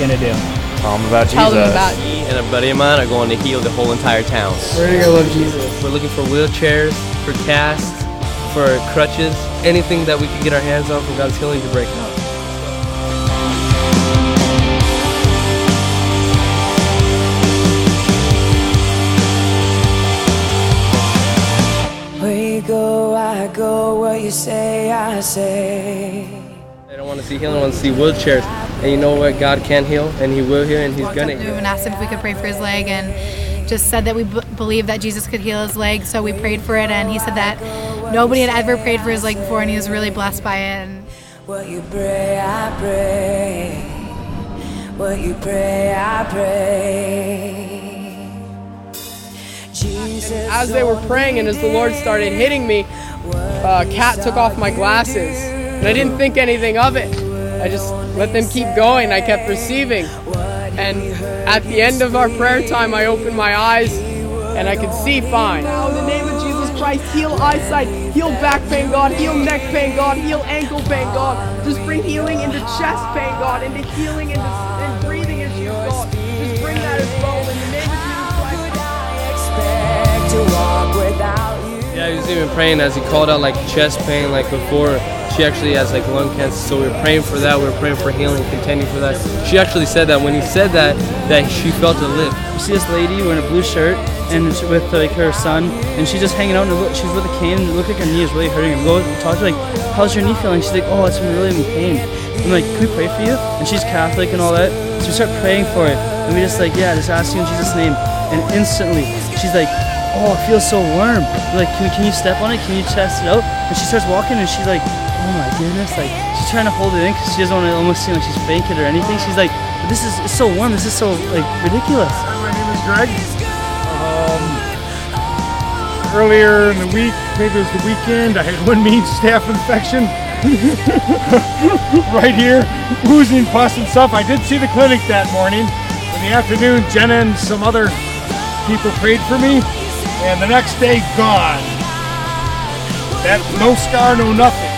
gonna do? Tell them about Tell Jesus. them about Me and a buddy of mine are going to heal the whole entire town. We're gonna go love Jesus. We're looking for wheelchairs, for casts, for crutches, anything that we can get our hands on for God's healing to break out. Where you go, I go. What you say, I say. They don't want to see healing, they want to see wheelchairs. And you know what? God can heal, and He will heal, and He's walked gonna to heal. him and asked him if we could pray for his leg and just said that we b- believed that Jesus could heal his leg. So we prayed for it, and he said that nobody had ever prayed for his leg before, and he was really blessed by it. And What you pray, I pray. What you pray, I pray. Jesus. As they were praying and as the Lord started hitting me, uh, Kat took off my glasses. And I didn't think anything of it. I just let them keep going. I kept receiving. And at the end of our prayer time, I opened my eyes and I could see fine. Now, in the name of Jesus Christ, heal eyesight, heal back pain, God, heal neck pain, God, heal ankle pain, God. Just bring healing into chest pain, God, into healing into and breathing issues, God. Just bring that He was even praying as he called out like chest pain, like before. She actually has like lung cancer, so we were praying for that. We were praying for healing, contending for that. She actually said that when he said that, that she felt a lift. You see this lady wearing a blue shirt and with like her son, and she's just hanging out. And she's with a cane. And it looked like her knee is really hurting. And go talk to her, like, how's your knee feeling? She's like, oh, it's been really in pain. I'm like, can we pray for you? And she's Catholic and all that. So we start praying for it, and we just like, yeah, just ask you in Jesus' name. And instantly, she's like, oh, it feels so warm. Like, can, can you step on it? Can you test it out? And she starts walking, and she's like, oh my goodness, like she's trying to hold it in because she doesn't want to almost seem like she's fainted or anything. She's like, this is so warm. This is so like ridiculous. My name is Greg. Um, earlier in the week, maybe it was the weekend, I had one mean staph infection right here, oozing pus and stuff. I did see the clinic that morning. In the afternoon, Jenna and some other people prayed for me, and the next day, gone. That no scar, no nothing.